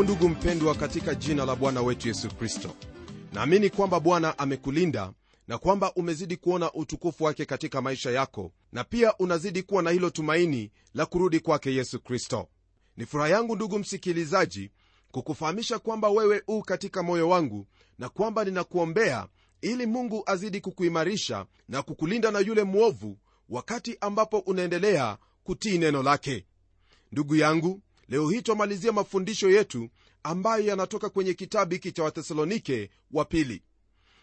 kusalimu ndugu mpendwa katika jina la bwana wetu yesu kristo. Naamini kwamba bwana amekulinda na kwamba umezidi kuona utukufu wake katika maisha yako na pia unazidi kuwa na hilo tumaini la kurudi kwake yesu kristo. Ni furaha yangu ndugu msikilizaji kukufahamisha kwamba wewe u katika moyo wangu na kwamba ninakuombea ili mungu azidi kukuimarisha na kukulinda na yule mwovu wakati ambapo unaendelea kutii neno lake. Ndugu yangu leo hii twamalizia mafundisho yetu ambayo yanatoka kwenye kitabu hiki cha wathesalonike wa pili.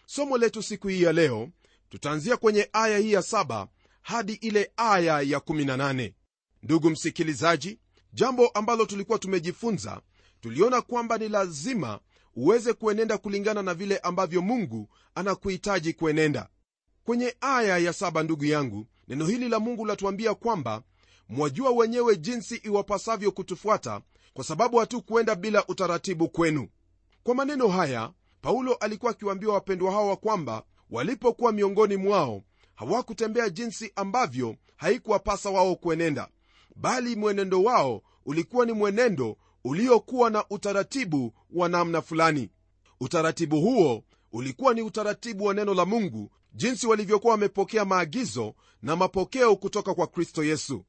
Somo letu siku hii ya leo tutaanzia kwenye aya hii ya 7 hadi ile aya ya 18 ndugu msikilizaji jambo ambalo tulikuwa tumejifunza tuliona kwamba ni lazima uweze kuenenda kulingana na vile ambavyo mungu anakuhitaji kuenenda. Kwenye aya ya 7 ndugu yangu neno hili la mungu latuambia kwamba mwajua wenyewe jinsi iwapasavyo kutufuata kwa sababu hatukuenda bila utaratibu kwenu. Kwa maneno haya paulo alikuwa akiwaambia wapendwa hawa kwamba walipokuwa miongoni mwao hawakutembea jinsi ambavyo haikuwapasa wao kuenenda bali mwenendo wao ulikuwa ni mwenendo uliokuwa na utaratibu wa namna fulani. Utaratibu huo ulikuwa ni utaratibu wa neno la mungu jinsi walivyokuwa wamepokea maagizo na mapokeo kutoka kwa kristo yesu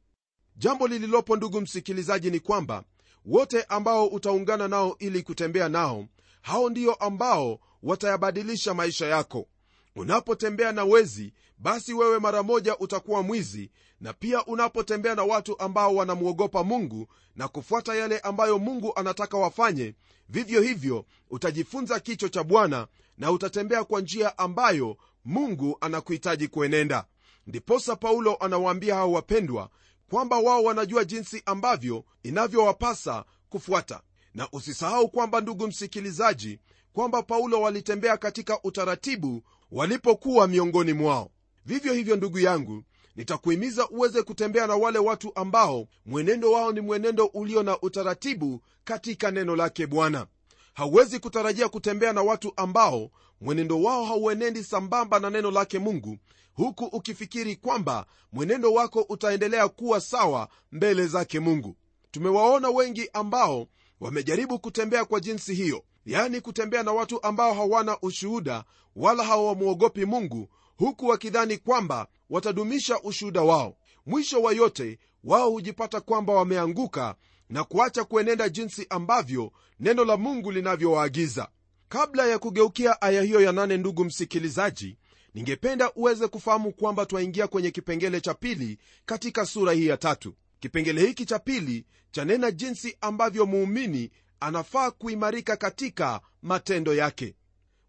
jambo lililopo ndugu msikilizaji ni kwamba wote ambao utaungana nao ili kutembea nao hao ndio ambao watayabadilisha maisha yako. Unapotembea na wezi basi wewe mara moja utakuwa mwizi na pia unapotembea na watu ambao wanamwogopa mungu na kufuata yale ambayo mungu anataka wafanye vivyo hivyo utajifunza kicho cha bwana na utatembea kwa njia ambayo mungu anakuhitaji kuenenda. Ndiposa paulo anawaambia hao wapendwa kwamba wao wanajua jinsi ambavyo inavyowapasa kufuata. Na usisahau kwamba ndugu msikilizaji kwamba paulo walitembea katika utaratibu walipokuwa miongoni mwao. Vivyo hivyo ndugu yangu nitakuhimiza uweze kutembea na wale watu ambao mwenendo wao ni mwenendo ulio na utaratibu katika neno lake bwana. Hauwezi kutarajia kutembea na watu ambao mwenendo wao hauenendi sambamba na neno lake mungu huku ukifikiri kwamba mwenendo wako utaendelea kuwa sawa mbele zake mungu. Tumewaona wengi ambao wamejaribu kutembea kwa jinsi hiyo yaani kutembea na watu ambao hawana ushuhuda wala hawamwogopi mungu huku wakidhani kwamba watadumisha ushuhuda wao. Mwisho wa yote wao hujipata kwamba wameanguka na kuacha kuenenda jinsi ambavyo neno la mungu linavyowaagiza kabla ya kugeukia aya hiyo ya nane ndugu msikilizaji ningependa uweze kufahamu kwamba twaingia kwenye kipengele cha pili katika sura hii ya tatu. Kipengele hiki cha pili chanena jinsi ambavyo muumini anafaa kuimarika katika matendo yake.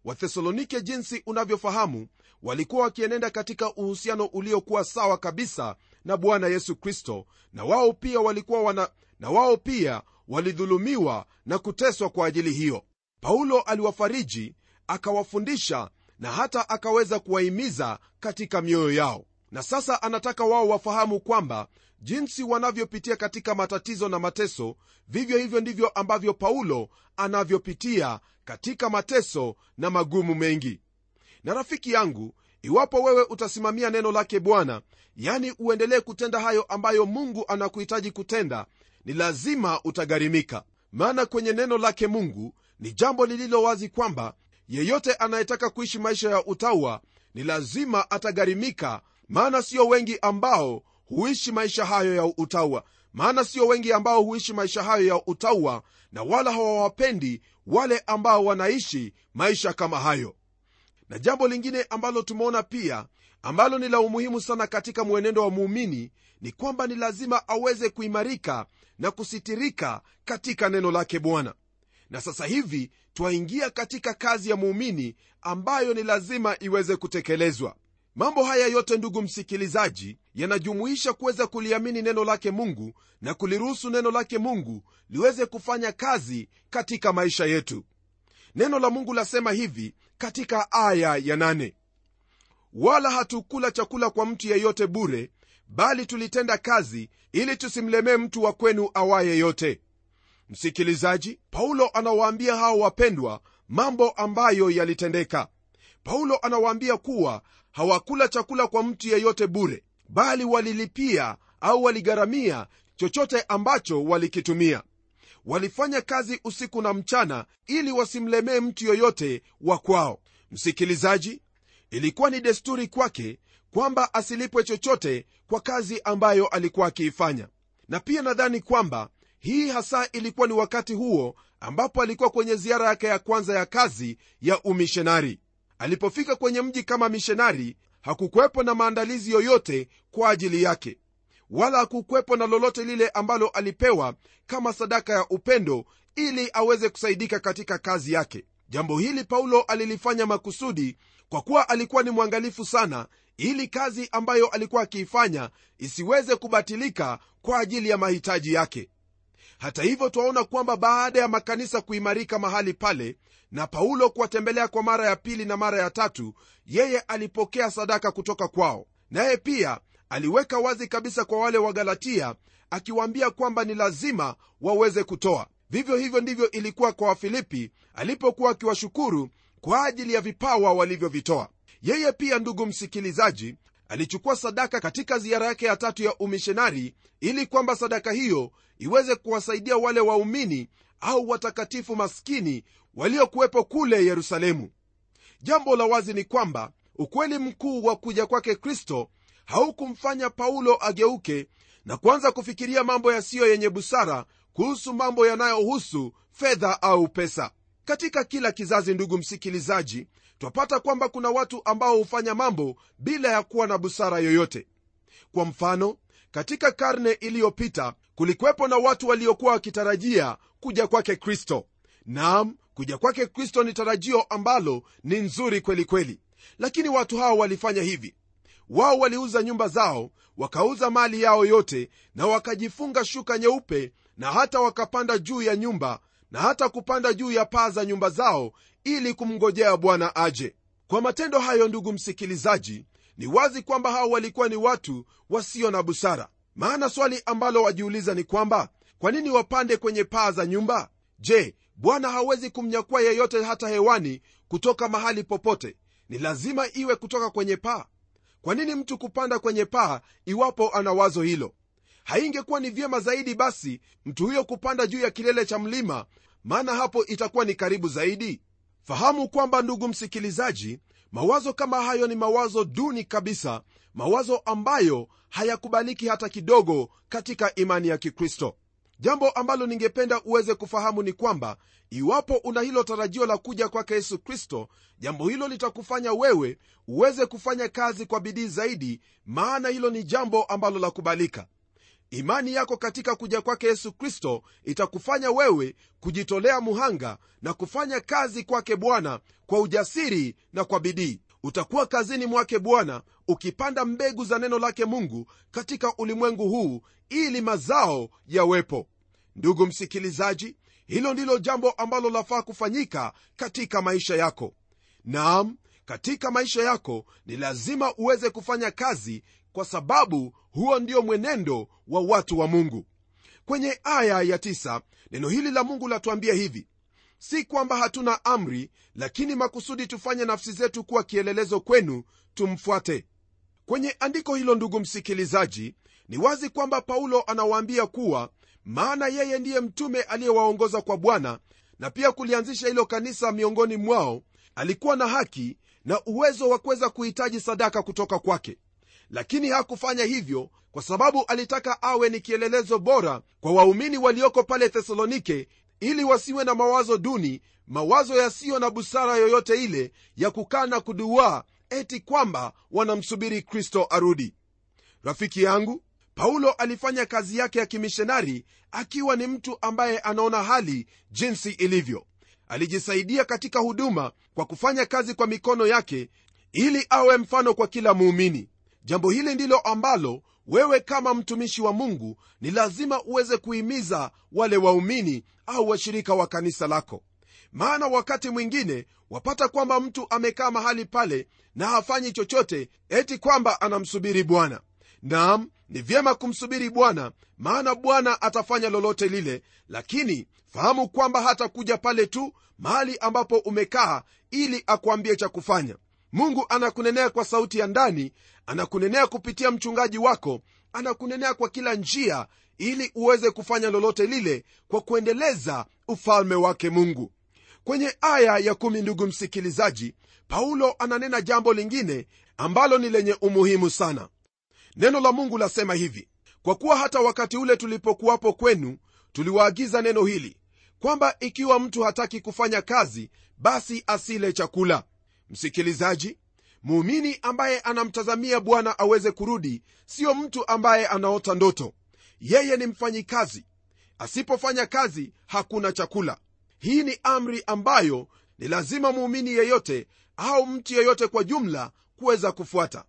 Wathesalonike jinsi unavyofahamu walikuwa wakienenda katika uhusiano uliokuwa sawa kabisa na bwana yesu kristo na wao pia walikuwa wana, na wao pia walidhulumiwa na kuteswa kwa ajili hiyo paulo aliwafariji akawafundisha na hata akaweza kuwahimiza katika mioyo yao. Na sasa anataka wao wafahamu kwamba jinsi wanavyopitia katika matatizo na mateso vivyo hivyo ndivyo ambavyo paulo anavyopitia katika mateso na magumu mengi. Na rafiki yangu iwapo wewe utasimamia neno lake bwana yani uendelee kutenda hayo ambayo mungu anakuhitaji kutenda ni lazima utagharimika. Maana kwenye neno lake mungu ni jambo lililo wazi kwamba yeyote anayetaka kuishi maisha ya utawa ni lazima atagharimika maana sio wengi ambao huishi maisha hayo ya utawa. Maana sio wengi ambao huishi maisha hayo ya utawa na wala hawawapendi wale ambao wanaishi maisha kama hayo. Na jambo lingine ambalo tumeona pia ambalo ni la umuhimu sana katika mwenendo wa muumini ni kwamba ni lazima aweze kuimarika na kusitirika katika neno lake bwana na sasa hivi twaingia katika kazi ya muumini ambayo ni lazima iweze kutekelezwa. Mambo haya yote ndugu msikilizaji yanajumuisha kuweza kuliamini neno lake mungu na kuliruhusu neno lake mungu liweze kufanya kazi katika maisha yetu. Neno la mungu lasema hivi katika aya ya nane. Wala hatukula chakula kwa mtu yeyote bure bali tulitenda kazi ili tusimlemee mtu wa kwenu awaye yote msikilizaji paulo anawaambia hao wapendwa mambo ambayo yalitendeka. Paulo anawaambia kuwa hawakula chakula kwa mtu yeyote bure bali walilipia au waligharamia chochote ambacho walikitumia. Walifanya kazi usiku na mchana ili wasimlemee mtu yoyote wa kwao. Msikilizaji ilikuwa ni desturi kwake kwamba asilipwe chochote kwa kazi ambayo alikuwa akiifanya. Na pia nadhani kwamba hii hasa ilikuwa ni wakati huo ambapo alikuwa kwenye ziara yake ya kwanza ya kazi ya umishonari alipofika kwenye mji kama mishonari hakukuwepo na maandalizi yoyote kwa ajili yake wala hakukuwepo na lolote lile ambalo alipewa kama sadaka ya upendo ili aweze kusaidika katika kazi yake. Jambo hili paulo alilifanya makusudi kwa kuwa alikuwa ni mwangalifu sana ili kazi ambayo alikuwa akiifanya isiweze kubatilika kwa ajili ya mahitaji yake hata hivyo twaona kwamba baada ya makanisa kuimarika mahali pale na paulo kuwatembelea kwa mara ya pili na mara ya tatu yeye alipokea sadaka kutoka kwao. Naye pia aliweka wazi kabisa kwa wale wa galatia akiwaambia kwamba ni lazima waweze kutoa. Vivyo hivyo ndivyo ilikuwa kwa wafilipi alipokuwa akiwashukuru kwa ajili ya vipawa walivyovitoa. Yeye pia ndugu msikilizaji alichukua sadaka katika ziara yake ya tatu ya umishonari ili kwamba sadaka hiyo iweze kuwasaidia wale waumini au watakatifu maskini waliokuwepo kule yerusalemu. Jambo la wazi ni kwamba ukweli mkuu wa kuja kwake kristo haukumfanya paulo ageuke na kuanza kufikiria mambo yasiyo yenye busara kuhusu mambo yanayohusu fedha au pesa. Katika kila kizazi ndugu msikilizaji twapata kwamba kuna watu ambao hufanya mambo bila ya kuwa na busara yoyote. Kwa mfano katika karne iliyopita kulikuwepo na watu waliokuwa wakitarajia kuja kwake kristo. Nam kuja kwake kristo ni tarajio ambalo ni nzuri kweli kweli. Lakini watu hao walifanya hivi. Wao waliuza nyumba zao wakauza mali yao yote na wakajifunga shuka nyeupe na hata wakapanda juu ya nyumba na hata kupanda juu ya paa za nyumba zao ili kumngojea bwana aje. Kwa matendo hayo ndugu msikilizaji ni wazi kwamba hao walikuwa ni watu wasio na busara. Maana swali ambalo wajiuliza ni kwamba kwa nini wapande kwenye paa za nyumba? Je bwana hawezi kumnyakua yeyote hata hewani kutoka mahali popote? Ni lazima iwe kutoka kwenye paa. Kwa nini mtu kupanda kwenye paa iwapo ana wazo hilo? Haingekuwa ni vyema zaidi basi mtu huyo kupanda juu ya kilele cha mlima maana hapo itakuwa ni karibu zaidi fahamu kwamba ndugu msikilizaji mawazo kama hayo ni mawazo duni kabisa mawazo ambayo hayakubaliki hata kidogo katika imani ya kikristo. Jambo ambalo ningependa uweze kufahamu ni kwamba iwapo una hilo tarajio la kuja kwake yesu kristo jambo hilo litakufanya wewe uweze kufanya kazi kwa bidii zaidi maana hilo ni jambo ambalo la kubalika imani yako katika kuja kwake yesu kristo itakufanya wewe kujitolea muhanga na kufanya kazi kwake bwana kwa ujasiri na kwa bidii. Utakuwa kazini mwake bwana ukipanda mbegu za neno lake mungu katika ulimwengu huu ili mazao yawepo. Ndugu msikilizaji hilo ndilo jambo ambalo lafaa kufanyika katika maisha yako. Naam katika maisha yako ni lazima uweze kufanya kazi kwa sababu huo ndio mwenendo wa watu wa mungu. Kwenye aya ya tisa, neno hili la mungu latuambia hivi si kwamba hatuna amri lakini makusudi tufanye nafsi zetu kuwa kielelezo kwenu tumfuate. Kwenye andiko hilo ndugu msikilizaji ni wazi kwamba paulo anawaambia kuwa maana yeye ndiye mtume aliyewaongoza kwa bwana na pia kulianzisha hilo kanisa miongoni mwao alikuwa na haki na uwezo wa kuweza kuhitaji sadaka kutoka kwake lakini hakufanya hivyo kwa sababu alitaka awe ni kielelezo bora kwa waumini walioko pale thesalonike ili wasiwe na mawazo duni mawazo yasiyo na busara yoyote ile ya kukaa na kuduaa eti kwamba wanamsubiri kristo arudi. Rafiki yangu paulo alifanya kazi yake ya kimishonari akiwa ni mtu ambaye anaona hali jinsi ilivyo. Alijisaidia katika huduma kwa kufanya kazi kwa mikono yake ili awe mfano kwa kila muumini jambo hili ndilo ambalo wewe kama mtumishi wa mungu ni lazima uweze kuhimiza wale waumini au washirika wa kanisa lako. Maana wakati mwingine wapata kwamba mtu amekaa mahali pale na hafanyi chochote eti kwamba anamsubiri bwana. Nam ni vyema kumsubiri bwana maana bwana atafanya lolote lile lakini fahamu kwamba hatakuja pale tu mahali ambapo umekaa ili akuambie cha kufanya mungu anakunenea kwa sauti ya ndani anakunenea kupitia mchungaji wako anakunenea kwa kila njia ili uweze kufanya lolote lile kwa kuendeleza ufalme wake mungu. Kwenye aya ya kumi ndugu msikilizaji paulo ananena jambo lingine ambalo ni lenye umuhimu sana. Neno la mungu lasema hivi kwa kuwa hata wakati ule tulipokuwapo kwenu tuliwaagiza neno hili kwamba ikiwa mtu hataki kufanya kazi basi asile chakula msikilizaji muumini ambaye anamtazamia bwana aweze kurudi siyo mtu ambaye anaota ndoto. Yeye ni mfanyikazi. Asipofanya kazi hakuna chakula. Hii ni amri ambayo ni lazima muumini yeyote au mtu yeyote kwa jumla kuweza kufuata.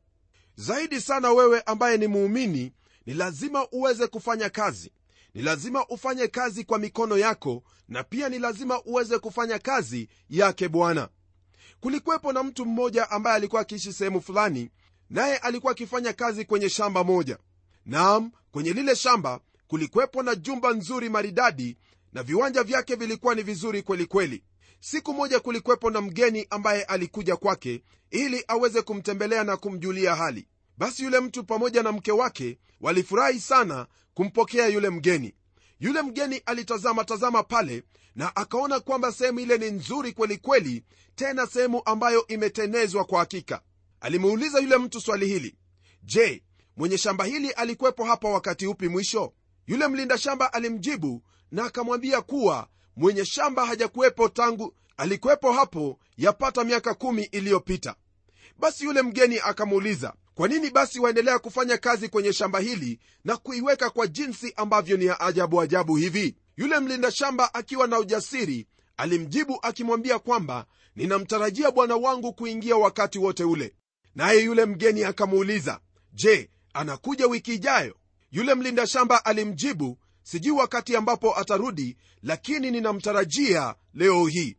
Zaidi sana wewe ambaye ni muumini ni lazima uweze kufanya kazi. Ni lazima ufanye kazi kwa mikono yako na pia ni lazima uweze kufanya kazi yake bwana kulikuwepo na mtu mmoja ambaye alikuwa akiishi sehemu fulani naye alikuwa akifanya kazi kwenye shamba moja. Naam kwenye lile shamba kulikuwepo na jumba nzuri maridadi na viwanja vyake vilikuwa ni vizuri kwelikweli kweli. siku moja kulikuwepo na mgeni ambaye alikuja kwake ili aweze kumtembelea na kumjulia hali. Basi yule mtu pamoja na mke wake walifurahi sana kumpokea yule mgeni yule mgeni alitazama tazama pale na akaona kwamba sehemu ile ni nzuri kwelikweli kweli, tena sehemu ambayo imetenezwa kwa hakika. Alimuuliza yule mtu swali hili je mwenye shamba hili alikuwepo hapa wakati upi mwisho? Yule mlinda shamba alimjibu na akamwambia kuwa mwenye shamba hajakuwepo tangu alikuwepo hapo yapata miaka kumi iliyopita. Basi yule mgeni akamuuliza kwa nini basi waendelea kufanya kazi kwenye shamba hili na kuiweka kwa jinsi ambavyo ni ya ajabu ajabu hivi? Yule mlinda shamba akiwa na ujasiri alimjibu akimwambia kwamba ninamtarajia bwana wangu kuingia wakati wote ule. Naye yule mgeni akamuuliza je anakuja wiki ijayo? Yule mlinda shamba alimjibu sijui wakati ambapo atarudi lakini ninamtarajia leo hii.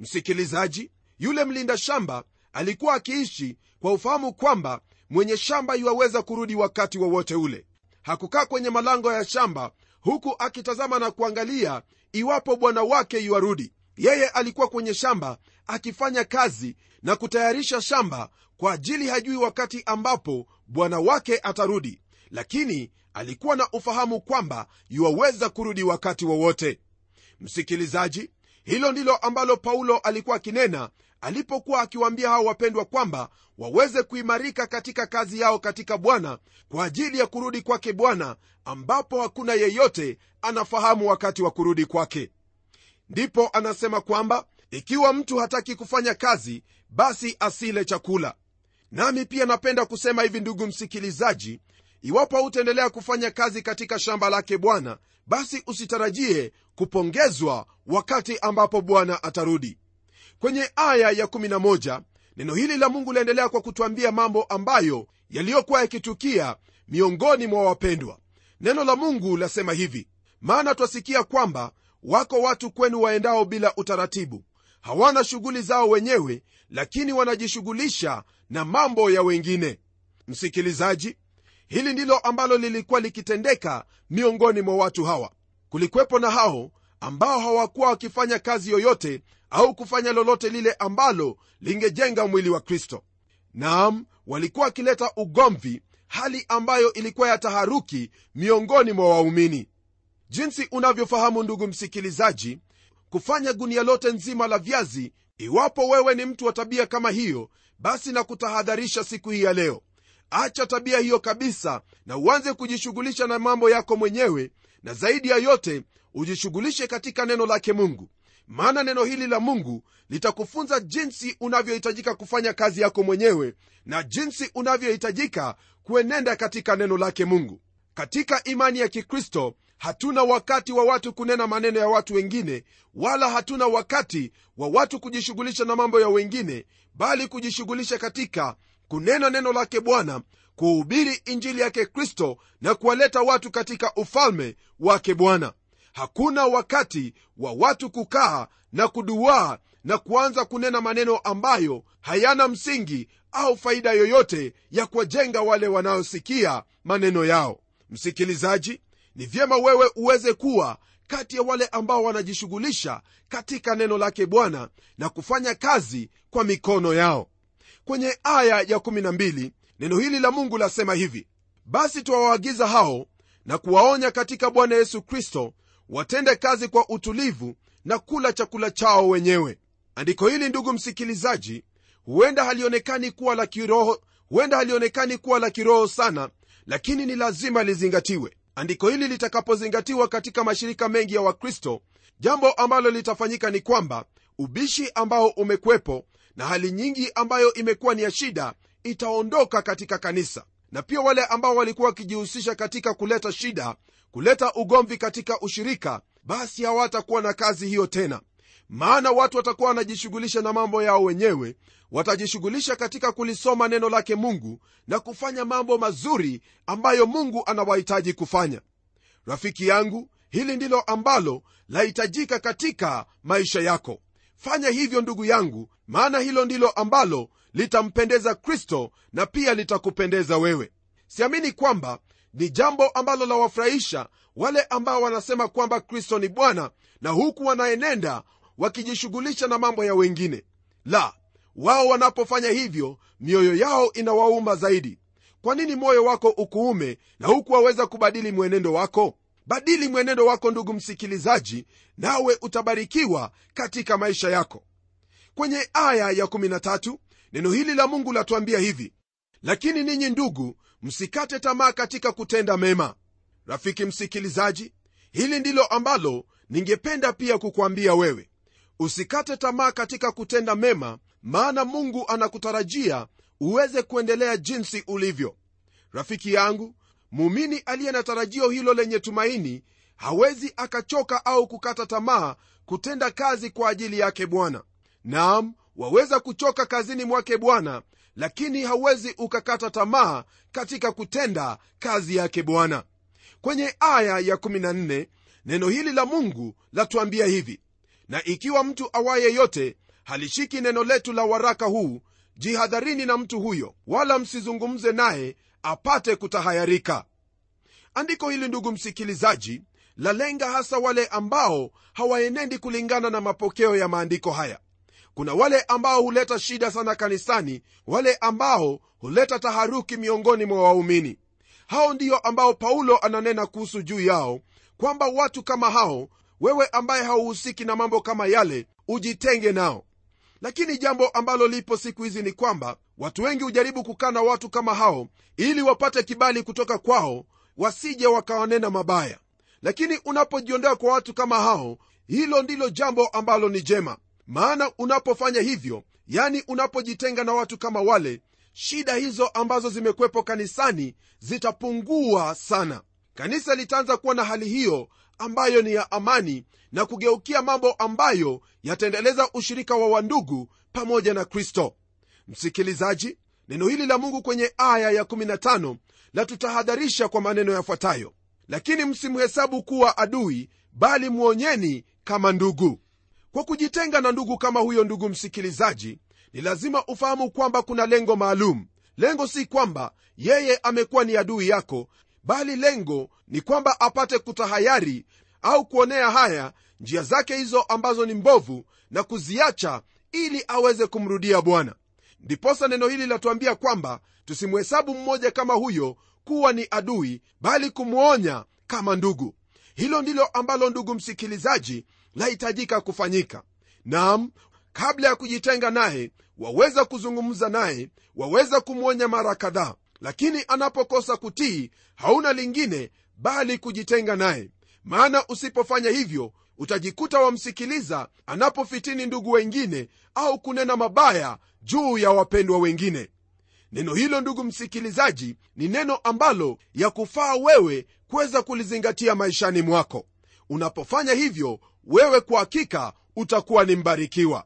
Msikilizaji yule mlinda shamba alikuwa akiishi kwa ufahamu kwamba mwenye shamba yuwaweza kurudi wakati wowote wa ule. Hakukaa kwenye malango ya shamba huku akitazama na kuangalia iwapo bwana wake iwarudi yeye alikuwa kwenye shamba akifanya kazi na kutayarisha shamba kwa ajili hajui wakati ambapo bwana wake atarudi. Lakini alikuwa na ufahamu kwamba yuwaweza kurudi wakati wowote. Wa msikilizaji hilo ndilo ambalo paulo alikuwa akinena alipokuwa akiwaambia hao wapendwa kwamba waweze kuimarika katika kazi yao katika bwana kwa ajili ya kurudi kwake bwana ambapo hakuna yeyote anafahamu wakati wa kurudi kwake. Ndipo anasema kwamba ikiwa mtu hataki kufanya kazi basi asile chakula. Nami pia napenda kusema hivi ndugu msikilizaji iwapo hautaendelea kufanya kazi katika shamba lake bwana basi usitarajie kupongezwa wakati ambapo bwana atarudi kwenye aya ya 11 neno hili la mungu laendelea kwa kutwambia mambo ambayo yaliyokuwa yakitukia miongoni mwa wapendwa. Neno la mungu lasema hivi maana twasikia kwamba wako watu kwenu waendao bila utaratibu. Hawana shughuli zao wenyewe lakini wanajishughulisha na mambo ya wengine. Msikilizaji hili ndilo ambalo lilikuwa likitendeka miongoni mwa watu hawa. Kulikuwepo na hao ambao hawakuwa wakifanya kazi yoyote au kufanya lolote lile ambalo lingejenga mwili wa kristo. Naam walikuwa wakileta ugomvi hali ambayo ilikuwa ya taharuki miongoni mwa waumini. Jinsi unavyofahamu ndugu msikilizaji kufanya gunia lote nzima la viazi iwapo wewe ni mtu wa tabia kama hiyo basi na kutahadharisha siku hii ya leo. Acha tabia hiyo kabisa na uanze kujishughulisha na mambo yako mwenyewe na zaidi ya yote ujishughulishe katika neno lake mungu. Maana neno hili la mungu litakufunza jinsi unavyohitajika kufanya kazi yako mwenyewe na jinsi unavyohitajika kuenenda katika neno lake mungu. Katika imani ya kikristo hatuna wakati wa watu kunena maneno ya watu wengine wala hatuna wakati wa watu kujishughulisha na mambo ya wengine bali kujishughulisha katika kunena neno lake bwana kuhubiri injili yake kristo na kuwaleta watu katika ufalme wake bwana hakuna wakati wa watu kukaa na kuduaa na kuanza kunena maneno ambayo hayana msingi au faida yoyote ya kuwajenga wale wanaosikia maneno yao. Msikilizaji ni vyema wewe uweze kuwa kati ya wale ambao wanajishughulisha katika neno lake bwana na kufanya kazi kwa mikono yao. Kwenye aya ya 12 neno hili la mungu lasema hivi basi twawaagiza hao na kuwaonya katika bwana yesu kristo watende kazi kwa utulivu na kula chakula chao wenyewe. Andiko hili ndugu msikilizaji huenda halionekani kuwa la kiroho huenda halionekani kuwa la kiroho sana lakini ni lazima lizingatiwe. Andiko hili litakapozingatiwa katika mashirika mengi ya wakristo jambo ambalo litafanyika ni kwamba ubishi ambao umekwepo na hali nyingi ambayo imekuwa ni ya shida itaondoka katika kanisa na pia wale ambao walikuwa wakijihusisha katika kuleta shida kuleta ugomvi katika ushirika basi hawatakuwa na kazi hiyo tena. Maana watu watakuwa wanajishughulisha na mambo yao wenyewe watajishughulisha katika kulisoma neno lake mungu na kufanya mambo mazuri ambayo mungu anawahitaji kufanya. Rafiki yangu hili ndilo ambalo lahitajika katika maisha yako. Fanya hivyo ndugu yangu maana hilo ndilo ambalo litampendeza kristo na pia litakupendeza wewe. Siamini kwamba ni jambo ambalo lawafurahisha wale ambao wanasema kwamba kristo ni bwana na huku wanaenenda wakijishughulisha na mambo ya wengine. La wao wanapofanya hivyo mioyo yao inawauma zaidi. Kwa nini moyo wako ukuume na huku waweza kubadili mwenendo wako? Badili mwenendo wako ndugu msikilizaji nawe utabarikiwa katika maisha yako. Kwenye aya ya 13 neno hili la mungu latuambia hivi lakini ninyi ndugu msikate tamaa katika kutenda mema. Rafiki msikilizaji hili ndilo ambalo ningependa pia kukwambia wewe. Usikate tamaa katika kutenda mema maana mungu anakutarajia uweze kuendelea jinsi ulivyo. Rafiki yangu muumini aliye na tarajio hilo lenye tumaini hawezi akachoka au kukata tamaa kutenda kazi kwa ajili yake bwana. Naam waweza kuchoka kazini mwake bwana lakini hauwezi ukakata tamaa katika kutenda kazi yake bwana. Kwenye aya ya 14 neno hili la mungu latuambia hivi na ikiwa mtu awaye yote halishiki neno letu la waraka huu jihadharini na mtu huyo wala msizungumze naye apate kutahayarika. Andiko hili ndugu msikilizaji lalenga hasa wale ambao hawaenendi kulingana na mapokeo ya maandiko haya kuna wale ambao huleta shida sana kanisani wale ambao huleta taharuki miongoni mwa waumini. Hao ndiyo ambao paulo ananena kuhusu juu yao kwamba watu kama hao wewe ambaye hauhusiki na mambo kama yale ujitenge nao. Lakini jambo ambalo lipo siku hizi ni kwamba watu wengi hujaribu kukaa na watu kama hao ili wapate kibali kutoka kwao wasije wakawanena mabaya. Lakini unapojiondoa kwa watu kama hao hilo ndilo jambo ambalo ni jema maana unapofanya hivyo yani unapojitenga na watu kama wale shida hizo ambazo zimekwepo kanisani zitapungua sana. Kanisa litaanza kuwa na hali hiyo ambayo ni ya amani na kugeukia mambo ambayo yataendeleza ushirika wa wandugu pamoja na kristo. Msikilizaji neno hili la mungu kwenye aya ya 15 latutahadharisha kwa maneno yafuatayo. Lakini msimhesabu kuwa adui bali mwonyeni kama ndugu kwa kujitenga na ndugu kama huyo ndugu msikilizaji ni lazima ufahamu kwamba kuna lengo maalum. Lengo si kwamba yeye amekuwa ni adui yako bali lengo ni kwamba apate kutahayari au kuonea haya njia zake hizo ambazo ni mbovu na kuziacha ili aweze kumrudia bwana. Ndiposa neno hili latuambia kwamba tusimhesabu mmoja kama huyo kuwa ni adui bali kumwonya kama ndugu. Hilo ndilo ambalo ndugu msikilizaji lahitajika kufanyika. Nam kabla ya kujitenga naye waweza kuzungumza naye waweza kumwonya mara kadhaa. Lakini anapokosa kutii hauna lingine bali kujitenga naye. Maana usipofanya hivyo utajikuta wamsikiliza anapofitini ndugu wengine au kunena mabaya juu ya wapendwa wengine. Neno hilo ndugu msikilizaji ni neno ambalo ya kufaa wewe kuweza kulizingatia maishani mwako unapofanya hivyo wewe kwa hakika utakuwa ni mbarikiwa.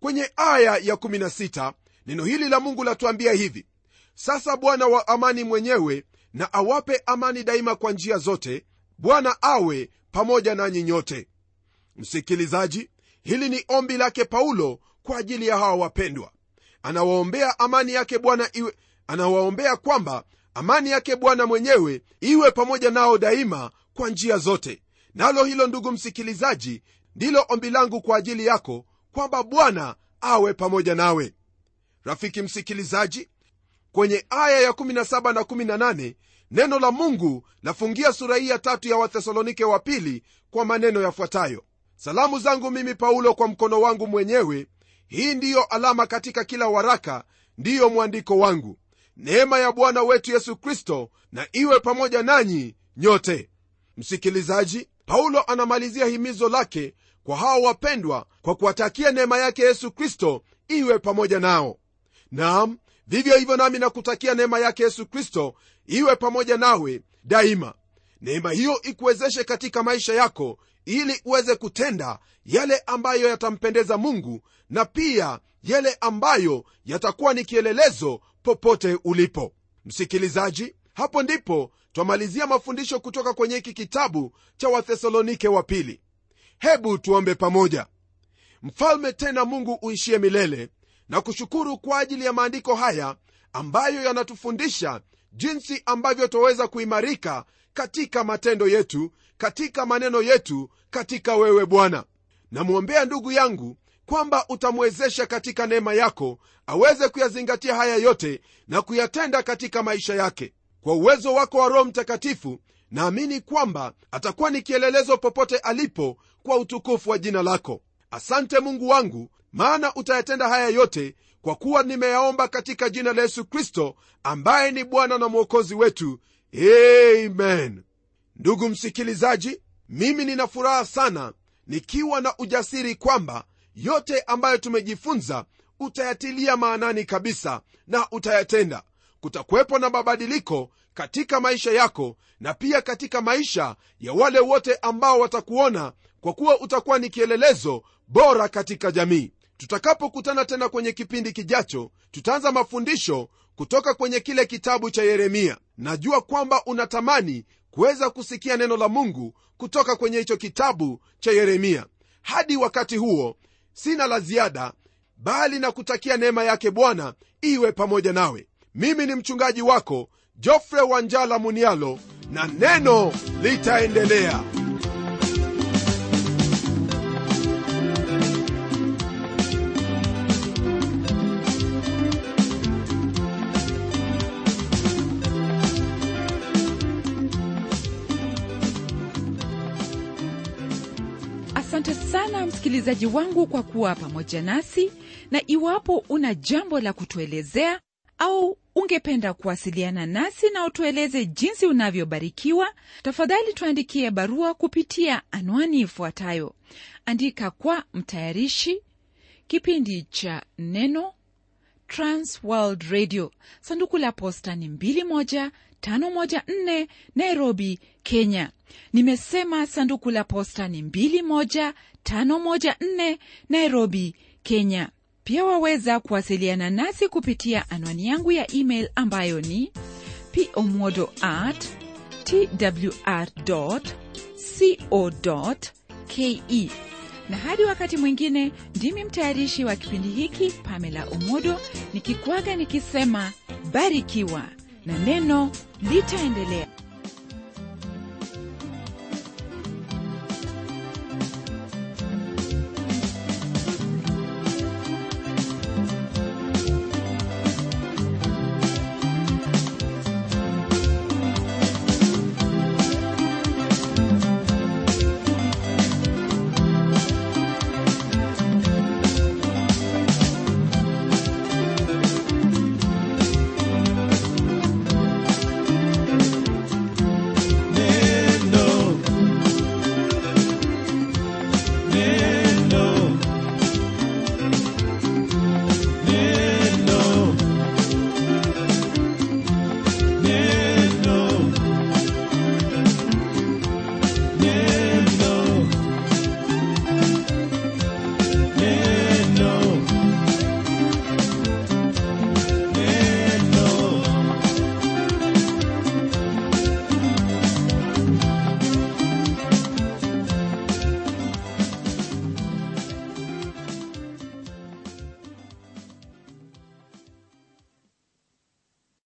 Kwenye aya ya 16 neno hili la mungu latuambia hivi sasa bwana wa amani mwenyewe na awape amani daima kwa njia zote bwana awe pamoja nanyi nyote. Msikilizaji hili ni ombi lake paulo kwa ajili ya hawa wapendwa. Anawaombea amani yake bwana iwe anawaombea kwamba amani yake bwana mwenyewe iwe pamoja nao daima kwa njia zote nalo hilo ndugu msikilizaji ndilo ombi langu kwa ajili yako kwamba bwana awe pamoja nawe. Rafiki msikilizaji kwenye aya ya 17 na 18 neno la mungu lafungia sura hii ya tatu ya wathesalonike wa pili kwa maneno yafuatayo. Salamu zangu mimi paulo kwa mkono wangu mwenyewe hii ndiyo alama katika kila waraka ndiyo mwandiko wangu. Neema ya bwana wetu yesu kristo na iwe pamoja nanyi nyote. Msikilizaji paulo anamalizia himizo lake kwa hao wapendwa kwa kuwatakia neema yake yesu kristo iwe pamoja nao. Nam vivyo hivyo nami nakutakia neema yake yesu kristo iwe pamoja nawe daima. Neema hiyo ikuwezeshe katika maisha yako ili uweze kutenda yale ambayo yatampendeza mungu na pia yale ambayo yatakuwa ni kielelezo popote ulipo. Msikilizaji hapo ndipo twamalizia mafundisho kutoka kwenye hiki kitabu cha wathesalonike wa pili. Hebu tuombe pamoja. Mfalme tena mungu uishie milele na kushukuru kwa ajili ya maandiko haya ambayo yanatufundisha jinsi ambavyo twaweza kuimarika katika matendo yetu katika maneno yetu katika wewe bwana. Namwombea ndugu yangu kwamba utamwezesha katika neema yako aweze kuyazingatia haya yote na kuyatenda katika maisha yake kwa uwezo wako wa roho mtakatifu naamini kwamba atakuwa ni kielelezo popote alipo kwa utukufu wa jina lako. Asante mungu wangu maana utayatenda haya yote kwa kuwa nimeyaomba katika jina la yesu kristo ambaye ni bwana na mwokozi wetu. Amen. Ndugu msikilizaji mimi nina furaha sana nikiwa na ujasiri kwamba yote ambayo tumejifunza utayatilia maanani kabisa na utayatenda kutakuwepo na mabadiliko katika maisha yako na pia katika maisha ya wale wote ambao watakuona kwa kuwa utakuwa ni kielelezo bora katika jamii. Tutakapokutana tena kwenye kipindi kijacho tutaanza mafundisho kutoka kwenye kile kitabu cha yeremia. Najua kwamba unatamani kuweza kusikia neno la mungu kutoka kwenye hicho kitabu cha yeremia. Hadi wakati huo sina la ziada bali na kutakia neema yake bwana iwe pamoja nawe mimi ni mchungaji wako jofre wanjala munialo na neno litaendelea. Asante sana msikilizaji wangu kwa kuwa pamoja nasi na iwapo una jambo la kutuelezea au ungependa kuwasiliana nasi na utueleze jinsi unavyobarikiwa? Tafadhali tuandikie barua kupitia anwani ifuatayo. Andika kwa mtayarishi kipindi cha neno transworld radio. Sanduku la posta ni 21514 nairobi kenya. Nimesema sanduku la posta ni 21514 nairobi kenya pia waweza kuwasiliana nasi kupitia anwani yangu ya email ambayo ni pomodo at twr co ke na hadi wakati mwingine ndimi mtayarishi wa kipindi hiki pamela omodo nikikwaga nikisema barikiwa na neno litaendelea